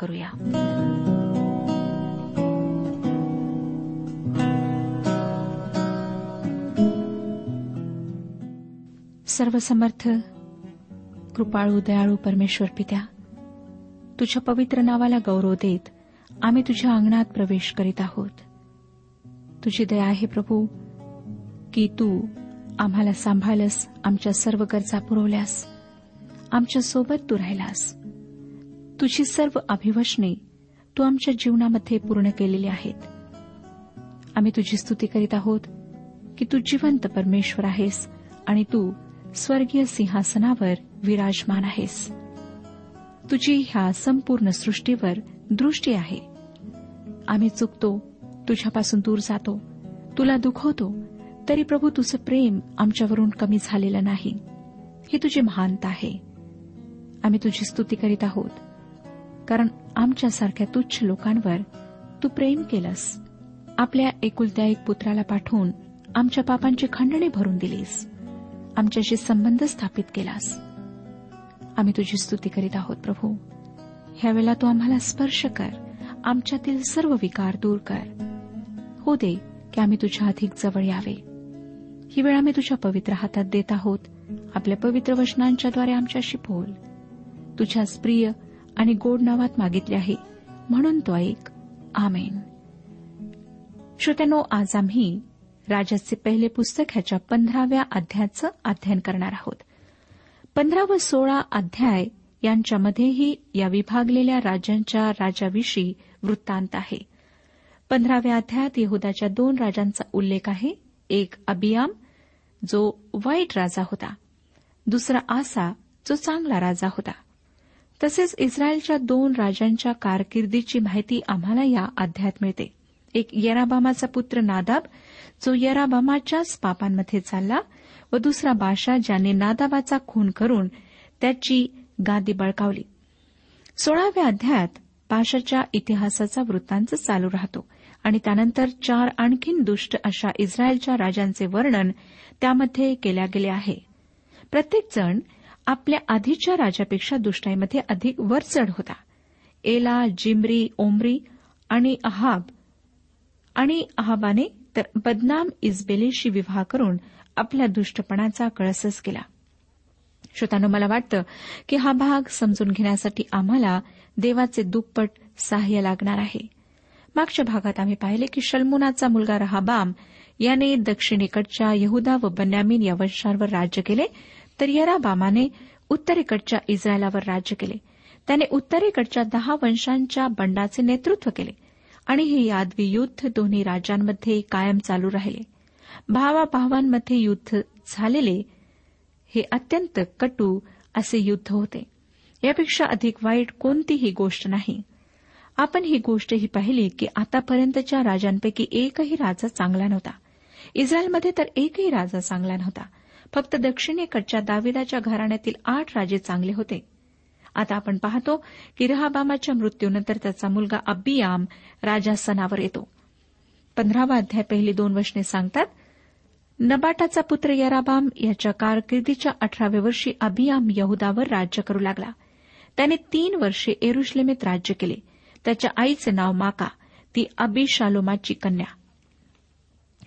करूया. सर्वसमर्थ कृपाळू दयाळू परमेश्वर पित्या तुझ्या पवित्र नावाला गौरव देत आम्ही तुझ्या अंगणात प्रवेश करीत आहोत. तुझी दया आहे प्रभू की तू आम्हाला सांभाळस आमच्या सर्व गरजा पुरवल्यास आमच्यासोबत तू राहिलास. तुझी सर्व अभिवशने तू आमच्या जीवनामध्ये पूर्ण केलेली आहेत. आम्ही तुझी स्तुती करीत आहोत की तू जिवंत परमेश्वर आहेस आणि तू स्वर्गीय सिंहासनावर विराजमान आहेस. तुझी ह्या संपूर्ण सृष्टीवर दृष्टी आहे. आम्ही चुकतो तुझ्यापासून दूर जातो तुला दुखवतो तरी प्रभू तुझं प्रेम आमच्यावरून कमी झालेलं नाही. ही तुझी महानता आहे. आम्ही तुझी स्तुती करीत आहोत. कारण आमच्यासारख्या तुच्छ लोकांवर तू प्रेम केलंस. आपल्या एकुलत्या एक पुत्राला पाठवून आमच्या पापांची खंडणी भरून दिलीस. आमच्याशी संबंध स्थापित केलास. आम्ही तुझी स्तुती करीत आहोत प्रभू. ह्यावेळेला तू आम्हाला स्पर्श कर. आमच्यातील सर्व विकार दूर कर. हो दे की आम्ही तुझ्या अधिक जवळ यावे. ही वेळ आम्ही तुझ्या पवित्र हातात देत आहोत. आपल्या पवित्र वचनांच्याद्वारे आमच्याशी बोल. तुझ्याच प्रिय आणि गोड नावात मागितले आहे. म्हणून तो ऐक. आमेन. श्रोत्यानो आज आम्ही राजाचे पहिले पुस्तक ह्याच्या पंधराव्या अध्यायाचं अध्ययन करणार आहोत. पंधरा व सोळा अध्याय यांच्यामध्येही या विभागलेल्या राज्यांच्या राजाविषयी वृत्तांत आहे. पंधराव्या अध्यायात यहदाच्या दोन राजांचा उल्लेख आहे. एक अबियाम जो वाईट राजा होता. दुसरा आसा जो चांगला राजा होता. तसेच इस्रायलच्या दोन राजांच्या कारकिर्दीची माहिती आम्हाला या अध्यायात मिळते. एक यराबामाचा पुत्र नादाब जो यराबामाच्याच पापांमध्ये चालला व दुसरा बाशा ज्याने नादाबाचा खून करून त्याची गादी बळकावली. सोळाव्या अध्यायात बाशाच्या इतिहासाचा वृत्तांत चालू राहतो आणि त्यानंतर चार आणखीन दुष्ट अशा इस्रायलच्या राजांचे वर्णन त्यामध्ये केल्या गेले आहे. प्रत्येकजण आपल्या आधीच्या राजापेक्षा दुष्टाईमध्ये अधिक वर चढ होता. एला जिमरी ओमरी आणि अहाब. आणि अहाबाने तर बदनाम इस्बेलेशी विवाह करून आपल्या दुष्टपणाचा कळसच केला. श्रोतानो मला वाटतं की हा भाग समजून घेण्यासाठी आम्हाला देवाचे दुप्पट सहाय्य लागणार आहे. मागच्या भागात आम्ही पाहिले की शल्मुनाचा मुलगा रहाबाम याने दक्षिणेकडच्या यहुदा व बन्यामीन या वंशांवर राज्य केले तर यराबामाने उत्तरेकडच्या इस्रायलावर राज्य केले. त्याने उत्तरेकडच्या दहा वंशांच्या बंडाचे नेतृत्व केले आणि हे यादवी युद्ध दोन्ही राज्यांमध्ये कायम चालू राहिले. भावाभावांमध्ये युद्ध झालेले हे अत्यंत कटू असे युद्ध होते. यापेक्षा अधिक वाईट कोणतीही गोष्ट नाही. आपण ही गोष्ट ही पाहिली की आतापर्यंतच्या राजांपैकी एकही राजा चांगला नव्हता. इस्रायलमध्ये तर एकही राजा चांगला नव्हता. फक्त दक्षिणेकडच्या दाविदाच्या घराण्यातील आठ राजे चांगले होते. आता आपण पाहतो की रहाबामाच्या मृत्यूनंतर त्याचा मुलगा अब्बियाम राजासनावर येतो. पंधरावा अध्याय पहिली दोन वशने सांगतात नबाटाचा पुत्र यराबाम याच्या कारकिर्दीच्या अठराव्या वर्षी अभियाम यहुदावर राज्य करू लागला. त्याने तीन वर्षे एरुश्लेमेत राज्य केले. त्याच्या आईचे नाव माका ती अबिशालोमाची कन्या.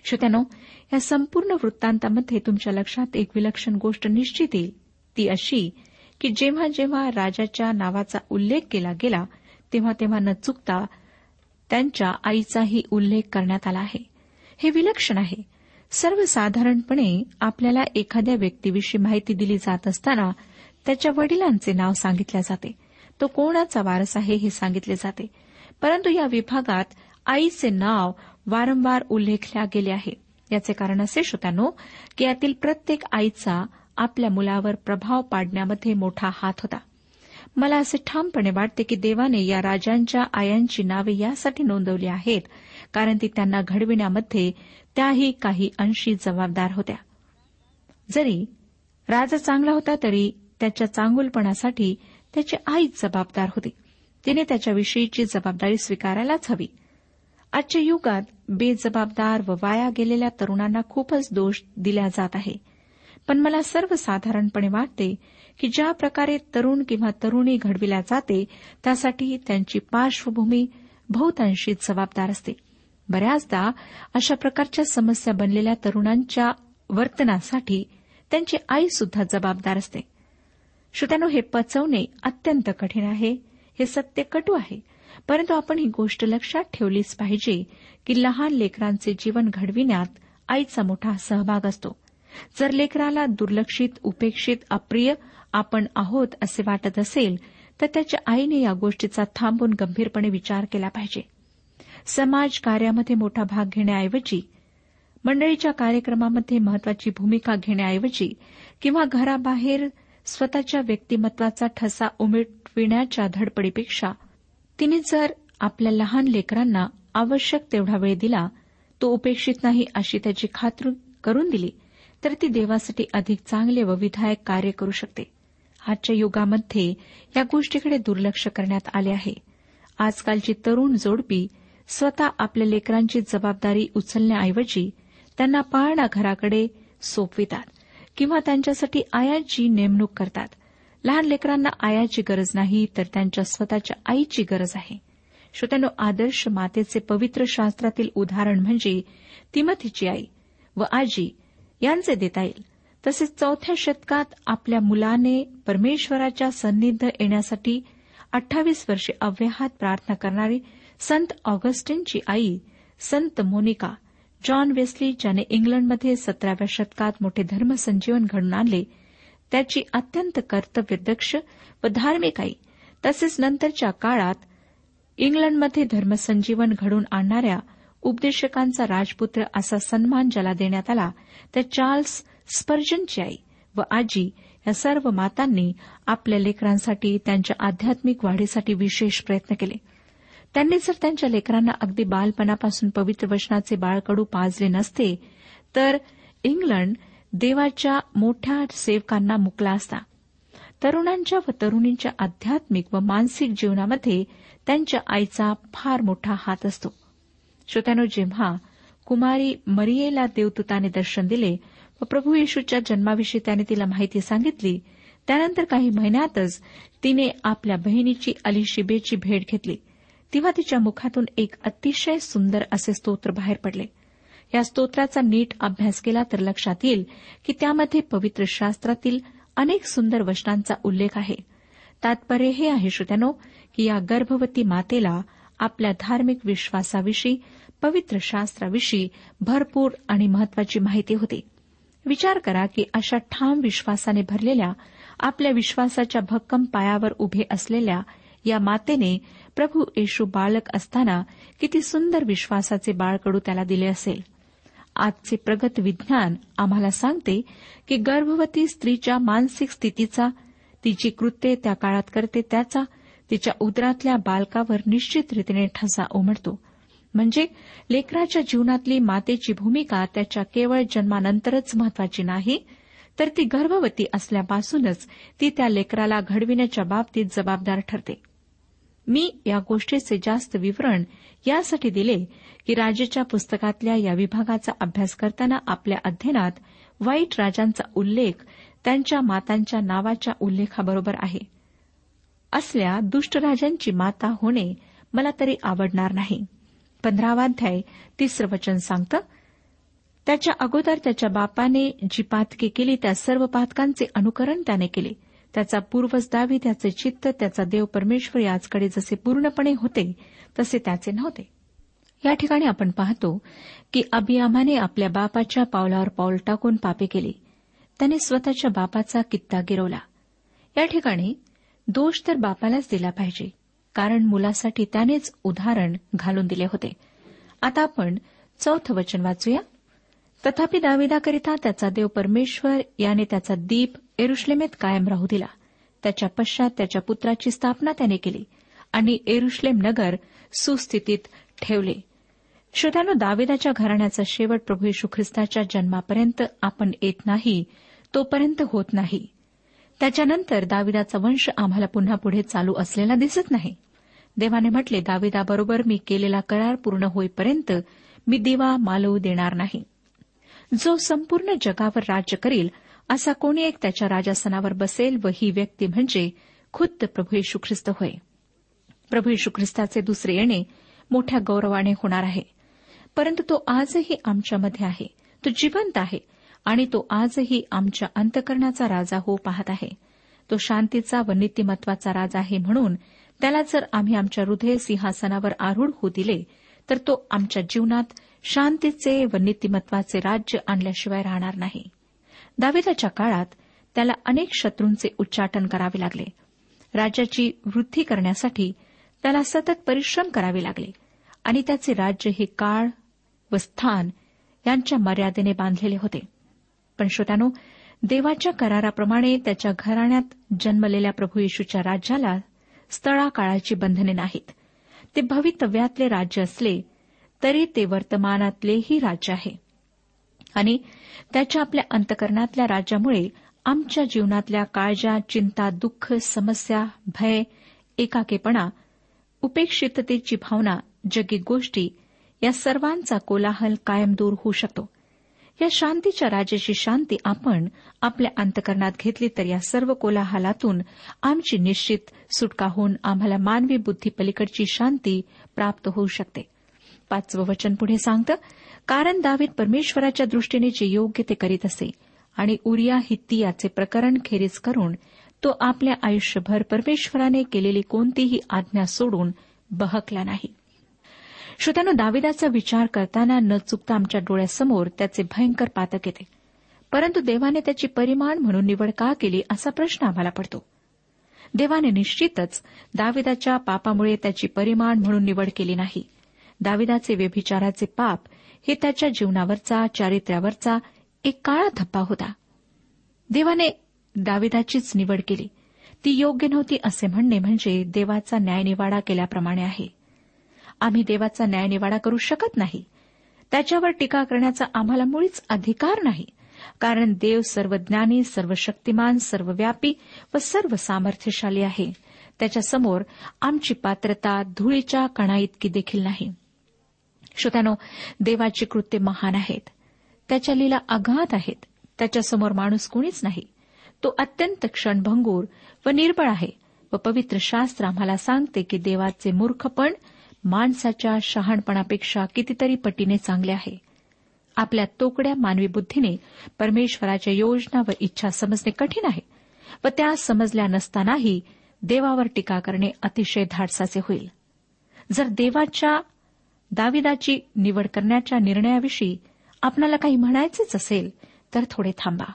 श्रोत्यानो या संपूर्ण वृत्तांतामध्ये तुमच्या लक्षात एक विलक्षण गोष्ट निश्चित येईल. ती अशी की जेव्हा जेव्हा राजाच्या नावाचा उल्लेख केला गेला तेव्हा तेव्हा न चुकता त्यांच्या आईचाही उल्लेख करण्यात आला आहे. हे विलक्षण आहे. सर्वसाधारणपणे आपल्याला एखाद्या व्यक्तीविषयी माहिती दिली जात असताना त्याच्या वडिलांचे नाव सांगितले जाते. तो कोणाचा वारस आहे हे सांगितले जाते. परंतु या विभागात आईचे नाव वारंवार उल्लेखल्या गेले आहे. याचे कारण असे श्रोत्यानो की यातील प्रत्येक आईचा आपल्या मुलावर प्रभाव पाडण्यामध्ये मोठा हात होता. मला असे ठामपणे वाटते की देवाने या राजांच्या आयांची नावे यासाठी नोंदवली आहेत कारण ती त्यांना घडविण्यामध्ये त्याही काही अंशी जबाबदार होत्या. जरी राजा चांगला होता तरी त्याच्या चांगुलपणासाठी त्याची आईच जबाबदार होती. तिने त्याच्याविषयीची जबाबदारी स्वीकारायलाच हवी. आजच्या युगात बेजबाबदार व वाया गेलेल्या तरुणांना खूपच दोष दिला जात आहे. पण मला सर्वसाधारणपणे वाटते की ज्या प्रकारे तरुण किंवा तरुणी घडविल्या जाते त्यासाठी त्यांची पार्श्वभूमी बहुतांशी जबाबदार असते. बऱ्याचदा अशा प्रकारच्या समस्या बनलेल्या तरुणांच्या वर्तनासाठी त्यांची आई सुद्धा जबाबदार असते. श्रोत्यानो हे पचवणे अत्यंत कठीण आहे. हे सत्य कटू आहे. परंतु आपण ही गोष्ट लक्षात ठेवलीच पाहिजे की लहान लेकरांचे जीवन घडविण्यात आईचा मोठा सहभाग असतो. जर लेकराला दुर्लक्षित उपेक्षित अप्रिय आपण आहोत असे वाटत असेल तर त्याच्या आईने या गोष्टीचा थांबून गंभीरपणे विचार केला पाहिजे. समाज कार्यामध्ये मोठा भाग घेण्याऐवजी मंडळीच्या कार्यक्रमामध्ये महत्वाची भूमिका घेण्याऐवजी किंवा घराबाहेर स्वतःच्या व्यक्तिमत्वाचा ठसा उमटविण्याच्या धडपडीपेक्षा तिने जर आपल्या लहान लेकरांना आवश्यक तेवढा वेळ दिला तो उपेक्षित नाही अशी त्याची खात्री करून दिली तर ती देवासाठी अधिक चांगले व विधायक कार्य करू शकते. आजच्या युगामध्ये या गोष्टीकडे दुर्लक्ष करण्यात आले आहे. आजकालची तरुण जोडपी स्वतः आपल्या लेकरांची जबाबदारी उचलण्याऐवजी त्यांना पाळणा घराकडे सोपवितात किंवा त्यांच्यासाठी आयाची नेमणूक करतात. लहान लेकरांना आयाची गरज नाही तर त्यांच्या स्वतःच्या आईची गरज आहे. श्रोत्यानो आदर्श मातेचे पवित्र शास्त्रातील उदाहरण म्हणजे तिमथीची आई व आजी यांचे देता येईल. तसेच चौथ्या शतकात आपल्या मुलाने परमेश्वराच्या सन्निध येण्यासाठी अठ्ठावीस वर्षे अव्याहात प्रार्थना करणारी संत ऑगस्टिनची आई संत मोनिका जॉन वेस्ली ज्याने इंग्लंडमध्ये सतराव्या शतकात मोठे धर्मसंजीवन घडून आणले त्याची अत्यंत कर्तव्यदक्ष व धार्मिक आई. तसेच नंतरच्या काळात इंग्लंडमध्ये धर्मसंजीवन घडून आणणाऱ्या उपदेशकांचा राजपुत्र असा सन्मान ज्याला देण्यात आला त्या चार्ल्स स्पर्जनची आई व आजी या सर्व मातांनी आपल्या लेकरांसाठी त्यांच्या आध्यात्मिक वाढीसाठी विशेष प्रयत्न केले. त्यांनी जर त्यांच्या लेकरांना अगदी बालपणापासून पवित्र वचनाचे बाळकडू पाजले नसते तर इंग्लंड देवाच्या मोठ्या सेवकांना मुकला असता. तरुणांच्या व तरुणींच्या आध्यात्मिक व मानसिक जीवनामध्ये त्यांच्या आईचा फार मोठा हात असतो. श्रोत्यानो जेव्हा कुमारी मरियेला देवदूताने दर्शन दिले व प्रभू येशूच्या जन्माविषयी त्याने तिला माहिती सांगितली त्यानंतर काही महिन्यातच तिने आपल्या बहिणीची अलिशिबेची भेट घेतली. तेव्हा तिच्या मुखातून एक अतिशय सुंदर असे स्तोत्र बाहेर पडले. या स्तोत्राचा नीट अभ्यास केला तर लक्षात येईल की त्यामध्ये पवित्र शास्त्रातील अनेक सुंदर वचनांचा उल्लेख आहे. तात्पर्य हे आहे श्रोत्यानो की या गर्भवती मातेला आपल्या धार्मिक विश्वासाविषयी पवित्र शास्त्राविषयी भरपूर आणि महत्वाची माहिती होती. विचार करा की अशा ठाम विश्वासाने भरलेल्या आपल्या विश्वासाच्या भक्कम पायावर उभे असलेल्या या मातेने प्रभू येशू बालक असताना किती सुंदर विश्वासाचे बाळकडू त्याला दिले असेल. आजचे प्रगत विज्ञान आम्हाला सांगते की गर्भवती स्त्रीच्या मानसिक स्थितीचा तिची कृत्ये त्या काळात करते त्याचा तिच्या उदरातल्या बालकावर निश्चित रीतीने ठसा उमटतो. म्हणजे लेकराच्या जीवनातली मातेची भूमिका त्याच्या केवळ जन्मानंतरच महत्वाची नाही तर ती गर्भवती असल्यापासूनच ती त्या लेकराला घडविण्याच्या बाबतीत जबाबदार ठरते. मी या गोष्टीचे जास्त विवरण यासाठी दिले की राजेच्या पुस्तकातल्या या विभागाचा अभ्यास करताना आपल्या अध्ययनात वाईट राजांचा उल्लेख त्यांच्या मातांच्या नावाच्या उल्लेखाबरोबर आहे. असल्या दुष्ट राजांची माता होणे मला तरी आवडणार नाही. पंधरावाध्याय तिसरं वचन सांगतं त्याच्या अगोदर त्याच्या बापाने जी पातके केली त्या सर्व पातकांचे अनुकरण त्याने केले. त्याचा पूर्वज दावी त्याचे चित्त त्याचा देव परमेश्वर याचकडे जसे पूर्णपणे होते तसे त्याचे नव्हते. या ठिकाणी आपण पाहतो की अबियामाने आपल्या बापाच्या पावलावर पाऊल टाकून पापे केली. त्याने स्वतःच्या बापाचा कित्ता गिरवला. या ठिकाणी दोष तर बापालाच दिला पाहिजे कारण मुलासाठी त्यानेच उदाहरण घालून दिले होते. आता आपण चौथं वचन वाचूया. तथापि दाविदाकरिता त्याचा देव परमेश्वर याने त्याचा दीप एरुश्लेमेत कायम राहू दिला. त्याच्या पश्चात त्याच्या पुत्राची स्थापना त्याने केली आणि एरुश्लेम नगर सुस्थितीत ठेवले. श्रोत्यानो दाविदाच्या घराण्याचा शेवट प्रभू यशू ख्रिस्ताच्या जन्मापर्यंत आपण येत नाही तोपर्यंत होत नाही. त्याच्यानंतर दाविदाचा वंश आम्हाला पुन्हा पुढे चालू असलेला दिसत नाही. देवाने म्हटले दाविदाबरोबर मी केलेला करार पूर्ण होईपर्यंत मी दिवा मालवू देणार नाही. जो संपूर्ण जगावर राज्य करील असा कोणी एक त्याच्या राजासनावर बसेल व ही व्यक्ती म्हणजे खुद्द प्रभू येशू ख्रिस्त होय. प्रभू येशू ख्रिस्ताचे दुसरे येणे मोठ्या गौरवाने होणार आहे. परंतु तो आजही आमच्यामध्ये आहे. तो जिवंत आहे आणि तो आजही आमच्या अंतकरणाचा राजा हो पाहत आहे. तो शांतीचा व नीतिमत्वाचा राजा आहे म्हणून त्याला जर आम्ही आमच्या हृदय सिंहासनावर आरूढ होऊ दिले तर तो आमच्या जीवनात शांतीचे व नीतिमत्वाचे राज्य आणल्याशिवाय राहणार नाही. दाविदाच्या काळात त्याला अनेक शत्रूंचे उच्चाटन करावे लागले. राज्याची वृद्धी करण्यासाठी त्याला सतत परिश्रम करावे लागले आणि त्याचे राज्य हे काळ व स्थान यांच्या मर्यादेने बांधलेले होते. पण श्रोत्यानो देवाच्या कराराप्रमाणे त्याच्या घराण्यात जन्मलेल्या प्रभू येशूच्या राज्याला स्थळाकाळाची बंधने नाहीत. ते भवितव्यातले राज्य असले तरी ते वर्तमानातलेही राज्य आहे. आणि त्याच्या आपल्या अंतकरणातल्या राज्यामुळे आमच्या जीवनातल्या काळजा चिंता दुःख समस्या भय एकाकेपणा उपेक्षिततेची भावना जगी गोष्टी या सर्वांचा कोलाहल कायम दूर होऊ शकतो. या शांतीच्या राजाची शांती आपण आपल्या अंतकरणात घेतली तर या सर्व कोलाहलातून आमची निश्चित सुटका होऊन आम्हाला मानवी बुद्धी पलीकडची शांती प्राप्त होऊ शकते. पाचवं वचन पुढे सांगतं कारण दावीत परमेश्वराच्या दृष्टीने जे योग्य ते करीत असे आणि उरिया हित्ती याचे प्रकरण खेरीज करून तो आपल्या आयुष्यभर परमेश्वराने केलेली कोणतीही आज्ञा सोडून बहकला नाही. श्रोत्यानं दाविदाचा विचार करताना न चुकता आमच्या डोळ्यासमोर त्याचे भयंकर पातक येते. परंतु देवाने त्याची परिमाण म्हणून निवड का केली असा प्रश्न आम्हाला पडतो. देवाने निश्चितच दाविदाच्या पापामुळे त्याची परिमाण म्हणून निवड केली नाही. दाविदाचे व्यभिचाराचे पाप हे त्याच्या जीवनावरचा चारित्र्यावरचा एक काळा धप्पा होता. देवाने दाविदाचीच निवड केली. ती योग्य नव्हती असे म्हणणे म्हणजे देवाचा न्यायनिवाडा केल्याप्रमाणे आहे. आम्ही देवाचा न्यायनिवाडा करू शकत नाही. त्याच्यावर टीका करण्याचा आम्हाला मुळीच अधिकार नाही. कारण देव सर्वज्ञानी सर्वशक्तिमान सर्वव्यापी व सर्व सामर्थ्यशाली आहे. त्याच्यासमोर आमची पात्रता धुळीच्या कणा इतकी देखील नाही. श्रोत्यानो देवाची कृत्य महान आहेत. त्याच्या लीला अगाध आहेत. त्याच्यासमोर माणूस कुणीच नाही. तो अत्यंत क्षणभंगूर व निर्बळ आहे व पवित्र शास्त्र आम्हाला सांगते की देवाचे मूर्खपण माणसाच्या शहाणपणापेक्षा कितीतरी पटीने चांगले आहे. आपल्या तोकड्या मानवी बुद्धीने परमेश्वराच्या योजना व इच्छा समजणे कठीण आहे व त्या समजल्या नसतानाही देवावर टीका करणे अतिशय धाडसाचे होईल. जर देवाच्या दाविदाची निवड करण्याच्या निर्णयाविषयी आपणाला काही म्हणायचेच असेल तर थोडे थांबा.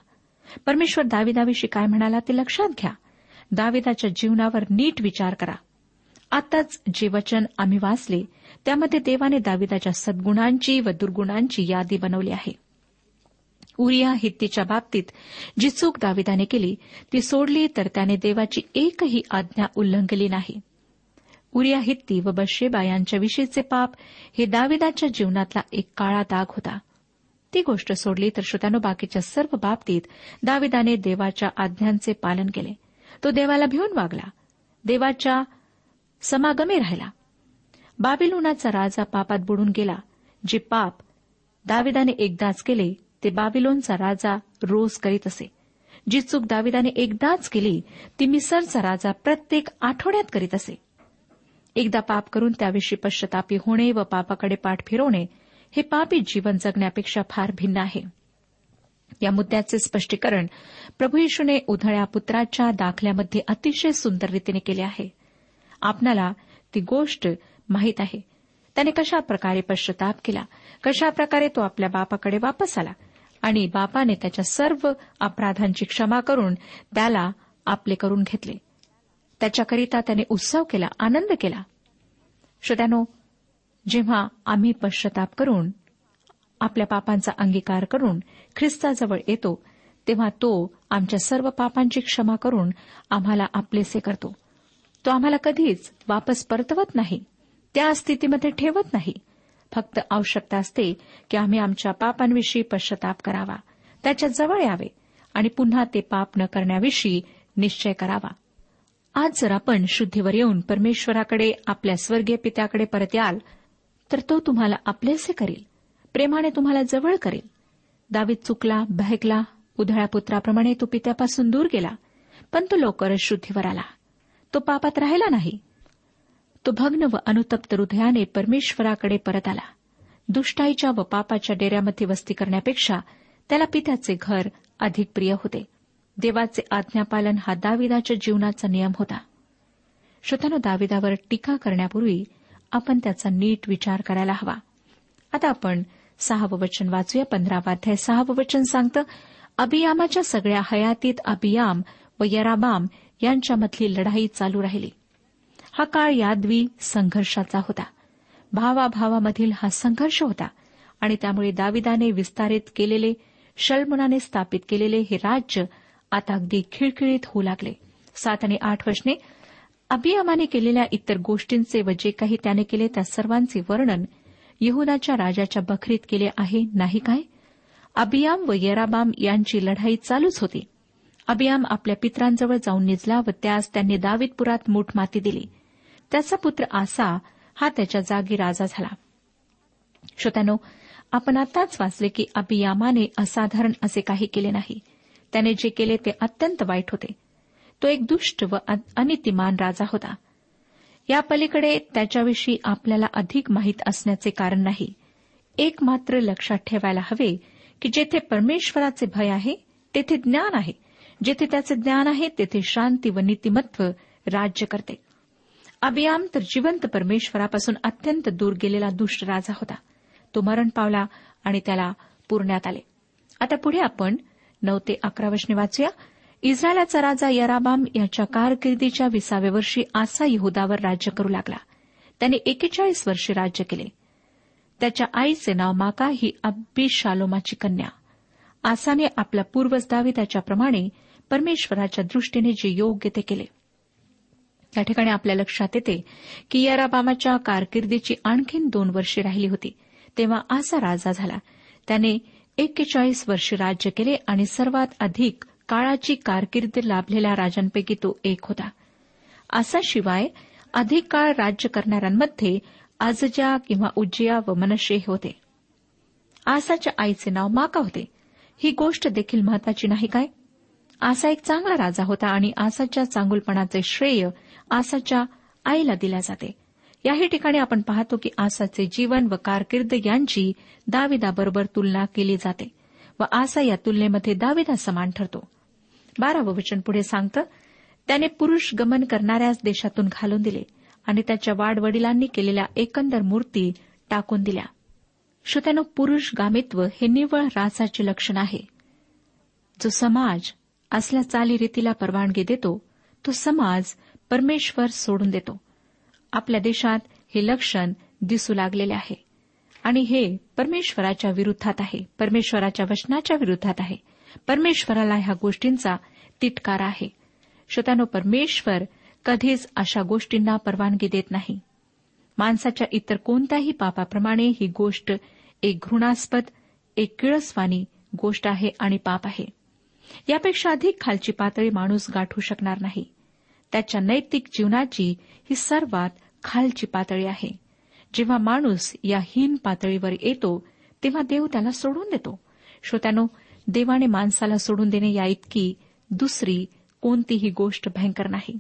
परमेश्वर दाविदाविषयी काय म्हणाला ते लक्षात घ्या. दाविदाच्या जीवनावर नीट विचार करा. आताच जे वचन आम्ही वाचले त्यामध्ये देवाने दाविदाच्या सद्गुणांची व दुर्गुणांची यादी बनवली आहे. उरिया हित्तीच्या बाबतीत जी चूक दाविदाने केली ती सोडली तर त्याने देवाची एकही आज्ञा उल्लंघली नाही. उरिया हित्ती व बशेबा यांच्याविषयीचे पाप हे दाविदाच्या जीवनातला एक काळा दाग होता. ती गोष्ट सोडली तर श्रोत्यानो बाकीच्या सर्व बाबतीत दाविदाने देवाच्या आज्ञांचे पालन केले. तो देवाला भिवून वागला. देवाच्या समागमे राहिला. बाबिलोनाचा राजा पापात बुडून गेला. जे पाप दाविदाने एकदाच केले ते बाबिलोनचा राजा रोज करीत असे. जी चूक दाविदाने एकदाच केली ती मिसरचा राजा प्रत्येक आठवड्यात करीत असे. एकदा पाप करून त्याविषयी पश्चतापी होणे व पापाकडे पाठ फिरवणे हे पापी जीवन जगण्यापेक्षा फार भिन्न आहे. या मुद्द्याचे स्पष्टीकरण प्रभू येशूने उधळ्या पुत्राच्या दाखल्यामध्ये अतिशय सुंदर रीतीने केले आहे. आपणाला ती गोष्ट माहीत आहे. त्याने कशा प्रकारे पश्चाताप केला? कशा प्रकारे तो आपल्या बापाकडे वापस आला? आणि बापाने त्याच्या सर्व अपराधांची क्षमा करून त्याला आपले करून घेतले. त्याच्याकरिता त्याने उत्सव केला आनंद केला. श्रोत्यानो जेव्हा आम्ही पश्चाताप करून आपल्या पापांचा अंगीकार करून ख्रिस्ताजवळ येतो तेव्हा तो आमच्या सर्व पापांची क्षमा करून आम्हाला आपलेसे करतो. तो आम्हाला कधीच वापस परतवत नाही त्या स्थितीमध्ये ठेवत नाही. फक्त आवश्यकता असते की आम्ही आमच्या पापांविषयी पश्चाताप करावा त्याच्याजवळ यावे आणि पुन्हा ते पाप न करण्याविषयी निश्चय करावा. आज जर आपण शुद्धीवर येऊन परमेश्वराकडे आपल्या स्वर्गीय पित्याकडे परत याल तर तो तुम्हाला आपलेसे करेल. प्रेमाने तुम्हाला जवळ करेल. दावीत चुकला बहकला उधळ्या पुत्राप्रमाणे तो पित्यापासून दूर गेला पण तो लवकरच शुद्धीवर आला. तो पापात राहिला नाही. तो भग्न व अनुतप्त हृदयाने परमेश्वराकडे परत आला. दुष्टाईच्या व पापाच्या डेऱ्यामध्ये वस्ती करण्यापेक्षा त्याला पित्याचे घर अधिक प्रिय होते. देवाचे आज्ञापालन हा दाविदाच्या जीवनाचा नियम होता. श्रोतानो दाविदावर टीका करण्यापूर्वी आपण त्याचा नीट विचार करायला हवा. आता आपण सहावं वचन वाचूया. पंधरावाध्याय सहावं वचन सांगतं अभियामाच्या सगळ्या हयातीत अभियाम व यराबाम यांच्यामधली लढाई चालू राहिली. हा काळ यादवी संघर्षाचा होता. भावाभावामधील हा संघर्ष होता आणि त्यामुळे दाविदाने विस्तारित केलेले शलमुनाने स्थापित केलेले हे राज्य आता अगदी खिळखिळीत होऊ लागले. सात आणि आठ वर्षने अभियामाने केलेल्या इतर गोष्टींचे व जे काही त्याने केले त्या सर्वांचे वर्णन यहुदाच्या राजाच्या बखरीत केले आहे नाही काय? अभियाम व येराबाम यांची लढाई चालूच होती. अभियाम आपल्या पित्रांजवळ जाऊन निजला व त्यास त्यांनी दावितपुरात मूठ माती दिली. त्याचा पुत्र आसा हा त्याच्या जागी राजा झाला. श्रोत्यानो आपण आताच वाचले की अभियामाने असाधारण असे काही केले नाही. त्याने जे केले ते अत्यंत वाईट होते. तो एक दुष्ट व अनितिमान राजा होता. या पलीकडे त्याच्याविषयी आपल्याला अधिक माहीत असण्याचे कारण नाही. एक मात्र लक्षात ठेवायला हवे की जेथे परमेश्वराचे भय आहे तेथे ज्ञान आहे. जेथे त्याचे ज्ञान आहे तेथे शांती व नीतिमत्व राज्य करते. अभियाम तर जिवंत परमेश्वरापासून अत्यंत दूर गेलेला दुष्ट राजा होता. तो मरण पावला आणि त्याला पुरण्यात आले. आता पुढे आपण नऊ ते अकरा वचने वाचूया. इस्रायलाचा राजा यराबाम याच्या कारकिर्दीच्या विसाव्या वर्षी आसा यहुदावर राज्य करू लागला. त्याने एकेचाळीस वर्षे राज्य केले. त्याच्या आईचे नाव माका ही अब्बी शालोमाची कन्या. आसाने आपला पूर्वज दावी त्याच्याप्रमाणे परमेश्वराच्या दृष्टीने जे योग्य ते केले. या ठिकाणी आपल्या लक्षात येते की यराबामाच्या कारकिर्दीची आणखीन दोन वर्षे राहिली होती. तेव्हा आसा राजा झाला. त्याने एक्केचाळीस वर्ष राज्य केले आणि सर्वात अधिक काळाची कारकीर्द लाभलेल्या राजांपैकी तो एक होता. आसाशिवाय अधिक काळ राज्य करणाऱ्यांमध्ये आजजा किंवा उज्जिया व मनशे होते. आसाच्या आईचे नाव माका होते. ही गोष्ट देखील महत्वाची नाही काय? आसा एक चांगला राजा होता आणि आसाच्या चांगुलपणाचे श्रेय आसाच्या आईला दिल्या जाते. याही ठिकाणी आपण पाहतो की आसाचे जीवन व कारकीर्द यांची दाविदाबरोबर तुलना केली जाते व आसा या तुलनेमध्ये दाविदा समान ठरतो. बारावं वचन पुढे सांगतं त्याने पुरुष गमन करणाऱ्याच देशातून घालून दिले आणि त्याच्या वाडवडिलांनी केलेल्या एकंदर मूर्ती टाकून दिल्या. श्रोत्यानो पुरुष गामित्व हे निव्वळ रासाचे लक्षण आहे. जो समाज असल्या चालीरीतीला परवानगी देतो तो समाज परमेश्वर सोडून देतो. आपल्या देशात हे लक्षण दिसू लागलेले आहे. आणि हे परमेश्वराच्या विरुद्धात आहे. परमेश्वराच्या वचनाच्या विरुद्धात आहे. परमेश्वराला ह्या गोष्टींचा तिटकार आहे. श्रोत्यानो परमेश्वर कधीच अशा गोष्टींना परवानगी देत नाही. माणसाच्या इतर कोणत्याही पापाप्रमाणे ही गोष्ट एक घृणास्पद एक किळसवानी गोष्ट आहे आणि पाप आहे. यापेक्षा अधिक खालची पातळी माणूस गाठू शकणार नाही. त्याच्या नैतिक जीवनाची ही सर्वात खालची पातळी आहे. जेव्हा माणूस या हीन पातळीवर येतो तेव्हा देव त्याला सोडून देतो. श्रोत्यानो देवाने माणसाला सोडून देणे या इतकी दुसरी कोणतीही गोष्ट भयंकर नाही.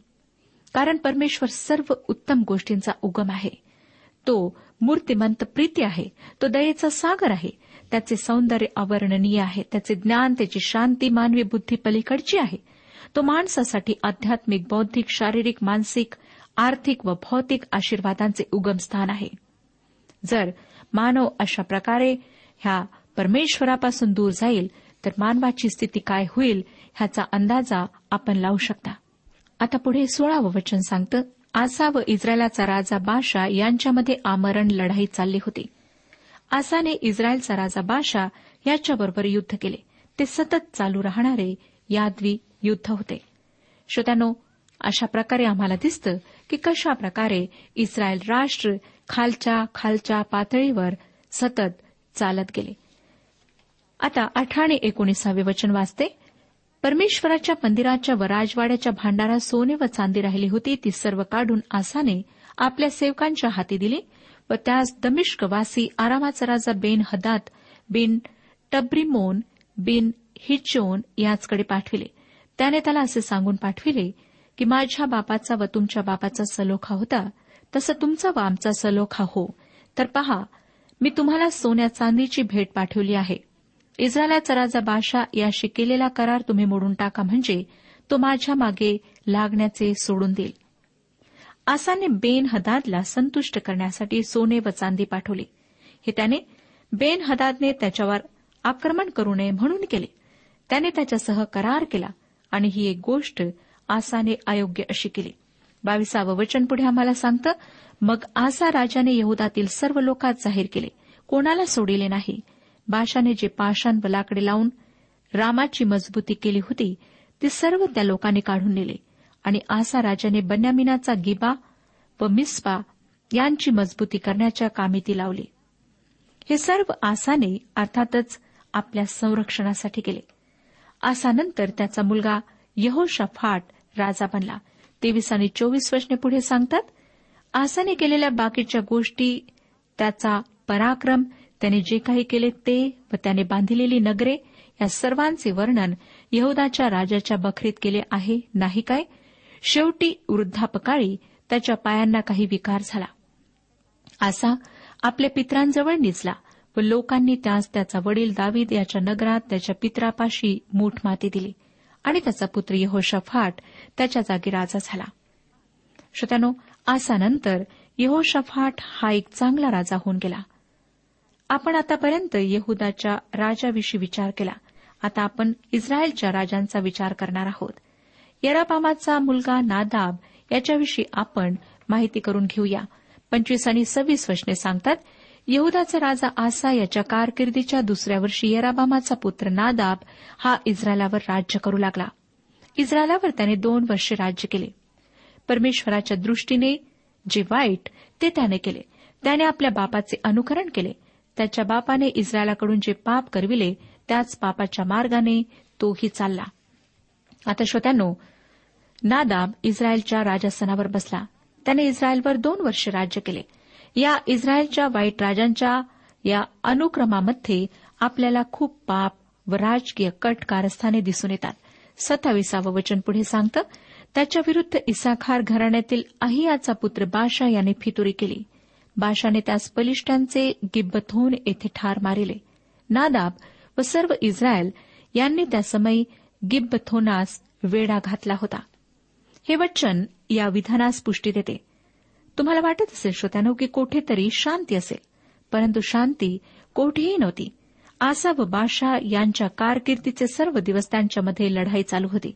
कारण परमेश्वर सर्व उत्तम गोष्टींचा उगम आहे. तो मूर्तिमंत प्रीती आहे. तो दयेचा सागर आहे. त्याचे सौंदर्य अवर्णनीय आहे. त्याचे ज्ञान त्याची शांती मानवी बुद्धी पलीकडची आहे. तो माणसासाठी आध्यात्मिक बौद्धिक शारीरिक मानसिक आर्थिक व भौतिक आशीर्वादांचे उगमस्थान आहे. जर मानव अशा प्रकारे ह्या परमेश्वरापासून दूर जाईल तर मानवाची स्थिती काय होईल ह्याचा अंदाजा आपण लावू शकता. आता पुढे सोळावं वचन सांगतं आसा व इस्रायलाचा राजा बाशा यांच्यामध्ये आमरण लढाई चालली होती. आसाने इस्रायलचा राजा बाशा याच्याबरोबर युद्ध केले. ते सतत चालू राहणारे यादवी युद्ध होते. श्रोत्यानो अशा प्रकारे आम्हाला दिसतं की कशा प्रकारे इस्रायल राष्ट्र खालच्या खालच्या पातळीवर सतत चालत गेले. आता अठरा आणि एकोणीसावे वचन वाचते. परमेश्वराच्या मंदिराच्या व राजवाड्याच्या भांडारात सोने व चांदी राहिली होती ती सर्व काढून आसाने आपल्या सेवकांच्या हाती दिली व त्यास दमिष्कवासी आरामाचा राजा बेन हदात बिन टब्रिमोन बिन हिचोन याचकडे पाठविले. त्याने त्याला असे सांगून पाठविले की माझ्या बापाचा व तुमच्या बापाचा सलोखा होता तसं तुमचा व आमचा सलोखा हो. तर पहा मी तुम्हाला सोन्या चांदीची भेट पाठवली आहे. इस्रायलाचा राजा बादशाह याशी केलेला करार तुम्ही मोडून टाका म्हणजे तो माझ्या मागे लागण्याचे सोडून देईल. आसाने बेन हदादला संतुष्ट करण्यासाठी सोने व चांदी पाठवली. हे त्याने बेन हदादने त्याच्यावर आक्रमण करू नये म्हणून केले. त्याने त्याच्यासह करार केला. आणि ही एक गोष्ट आसाने अयोग्य अशी केली. बावीसावं वचन पुढे आम्हाला सांगतं मग आसा राजाने यहुदातील सर्व लोकात जाहीर केले. कोणाला सोडिले नाही? बाशाने जे पाषाण व लाकडे लावून रामाची मजबूती केली होती ती सर्व त्या लोकांनी काढून नेले. आणि आसा राजाने बन्यामिनाचा गिबा व मिस्पा यांची मजबूती करण्याच्या कामी ती लावली. हे सर्व आसाने अर्थातच आपल्या संरक्षणासाठी केले. आसानंतर त्याचा मुलगा यहोशफाट राजा बनला. तेवीस आणि चोवीस वर्षने पुढे सांगतात आसाने केलेल्या बाकीच्या गोष्टी त्याचा पराक्रम त्याने जे काही केले ते व त्याने बांधिलेली नगरे या सर्वांचे वर्णन यहुदाच्या राजाच्या बखरीत केले आहे नाही काय? शेवटी वृद्धापकाळी त्याच्या पायांना काही विकार झाला. असा आपल्या पित्रांजवळ निजला. व लोकांनी त्यास त्याचा वडील दावीद याच्या नगरात त्याच्या पित्रापाशी मूठ माती दिली आणि त्याचा पुत्र यहोशफाट त्याच्या जागी राजा झाला. श्रोत्यानो आसानंतर यहोशफाट हा एक चांगला राजा होऊन गेला. आपण आतापर्यंत यहुदाच्या राजाविषयी विचार केला. आता आपण इस्रायलच्या राजांचा विचार करणार आहोत. यराबामाचा मुलगा नादाब याच्याविषयी आपण माहिती करून घेऊया. पंचवीस आणि सव्वीस वचने सांगतात यहुदाचा राजा आसा याच्या कारकिर्दीच्या दुसऱ्या वर्षी यराबामाचा पुत्र नादाब हा इस्रायलावर राज्य करू लागला. इस्रायलावर त्याने दोन वर्षे राज्य केले. परमेश्वराच्या दृष्टीने जे वाईट ते त्याने केले. त्याने आपल्या बापाचे अनुकरण केले. त्याच्या बापाने इस्रायलाकडून जे पाप करविले त्याच पापाच्या मार्गाने तोही चालला. आता श्रोत्यांनो नादाब इस्रायलच्या राजासनावर बसला. त्याने इस्रायलवर दोन वर्ष राज्य केले. या इस्रायलच्या वाईट राजांच्या या अनुक्रमामध्ये आपल्याला खूप पाप व राजकीय कट कारस्थाने दिसून येतात. सत्ताविसावं वचन पुढे सांगतं त्याच्या विरुद्ध इसाखार घराण्यातील अहियाचा पुत्र बाशा याने फितुरी केली. बाशाने त्यास बलिष्ठांचे गिब्बथोन येथे ठार मारिले. नादाब व सर्व इस्रायल यांनी त्यासमयी गिब्बथोनास वेढा घातला होता. हे वचन या विधानास पुष्टी देते. तुम्हाला वाटत असेल श्रोत्यानो की कोठेतरी शांती असेल परंतु शांती कोठेही नव्हती. आसा व बादशाह यांच्या कारकिर्दीचे सर्व दिवस त्यांच्यामध्ये लढाई चालू होती.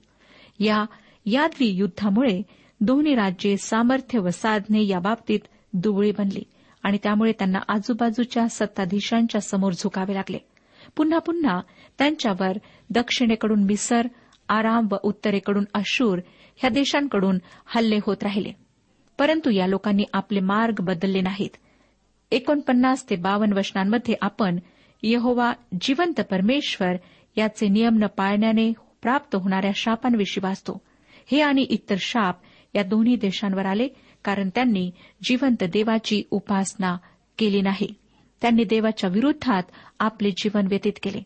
या यादवी युद्धामुळे दोन्ही राज्ये सामर्थ्य व साधने याबाबतीत दुबळी बनली आणि त्यामुळे त्यांना आजूबाजूच्या सत्ताधीशांच्या समोर झुकावे लागले. पुन्हा पुन्हा त्यांच्यावर दक्षिणेकडून मिसर आराम व उत्तरेकडून अशूर ह्या देशांकडून हल्ले होत राहिले. परंतु या लोकांनी आपले मार्ग बदलले नाहीत. एकोणपन्नास ते बावन्न वचनांमध्ये आपण यहोवा जिवंत परमेश्वर याचे नियम न पाळण्याने प्राप्त होणाऱ्या शापांविषयी वाचतो. हे आणि इतर शाप या दोन्ही देशांवर आले कारण त्यांनी जिवंत देवाची उपासना केली नाही. त्यांनी देवाच्या विरुद्धात आपले जीवन व्यतीत केले.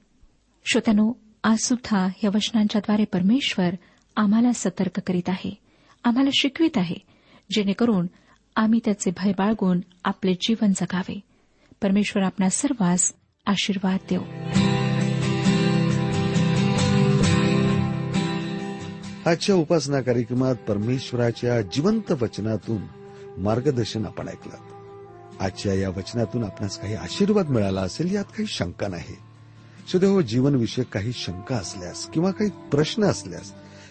श्रोत्यानो आज सुद्धा या वचनांच्याद्वारे परमेश्वर आम्हाला सतर्क करीत आहे. आम्हाला शिकवित आहे. जेणेकरून आम्ही त्याचे भय बाळगून आपले जीवन जगावे. परमेश्वर आपल्या सर्वांस आशीर्वाद देऊ आजच्या उपासना कार्यक्रमात परमेश्वराच्या जिवंत वचनातून मार्गदर्शन आपण ऐकलं. आजच्या या वचनातून आपणास काही आशीर्वाद मिळाला असेल यात काही शंका नाही. सुदैव जीवनविषयक काही शंका असल्यास किंवा काही प्रश्न असल्यास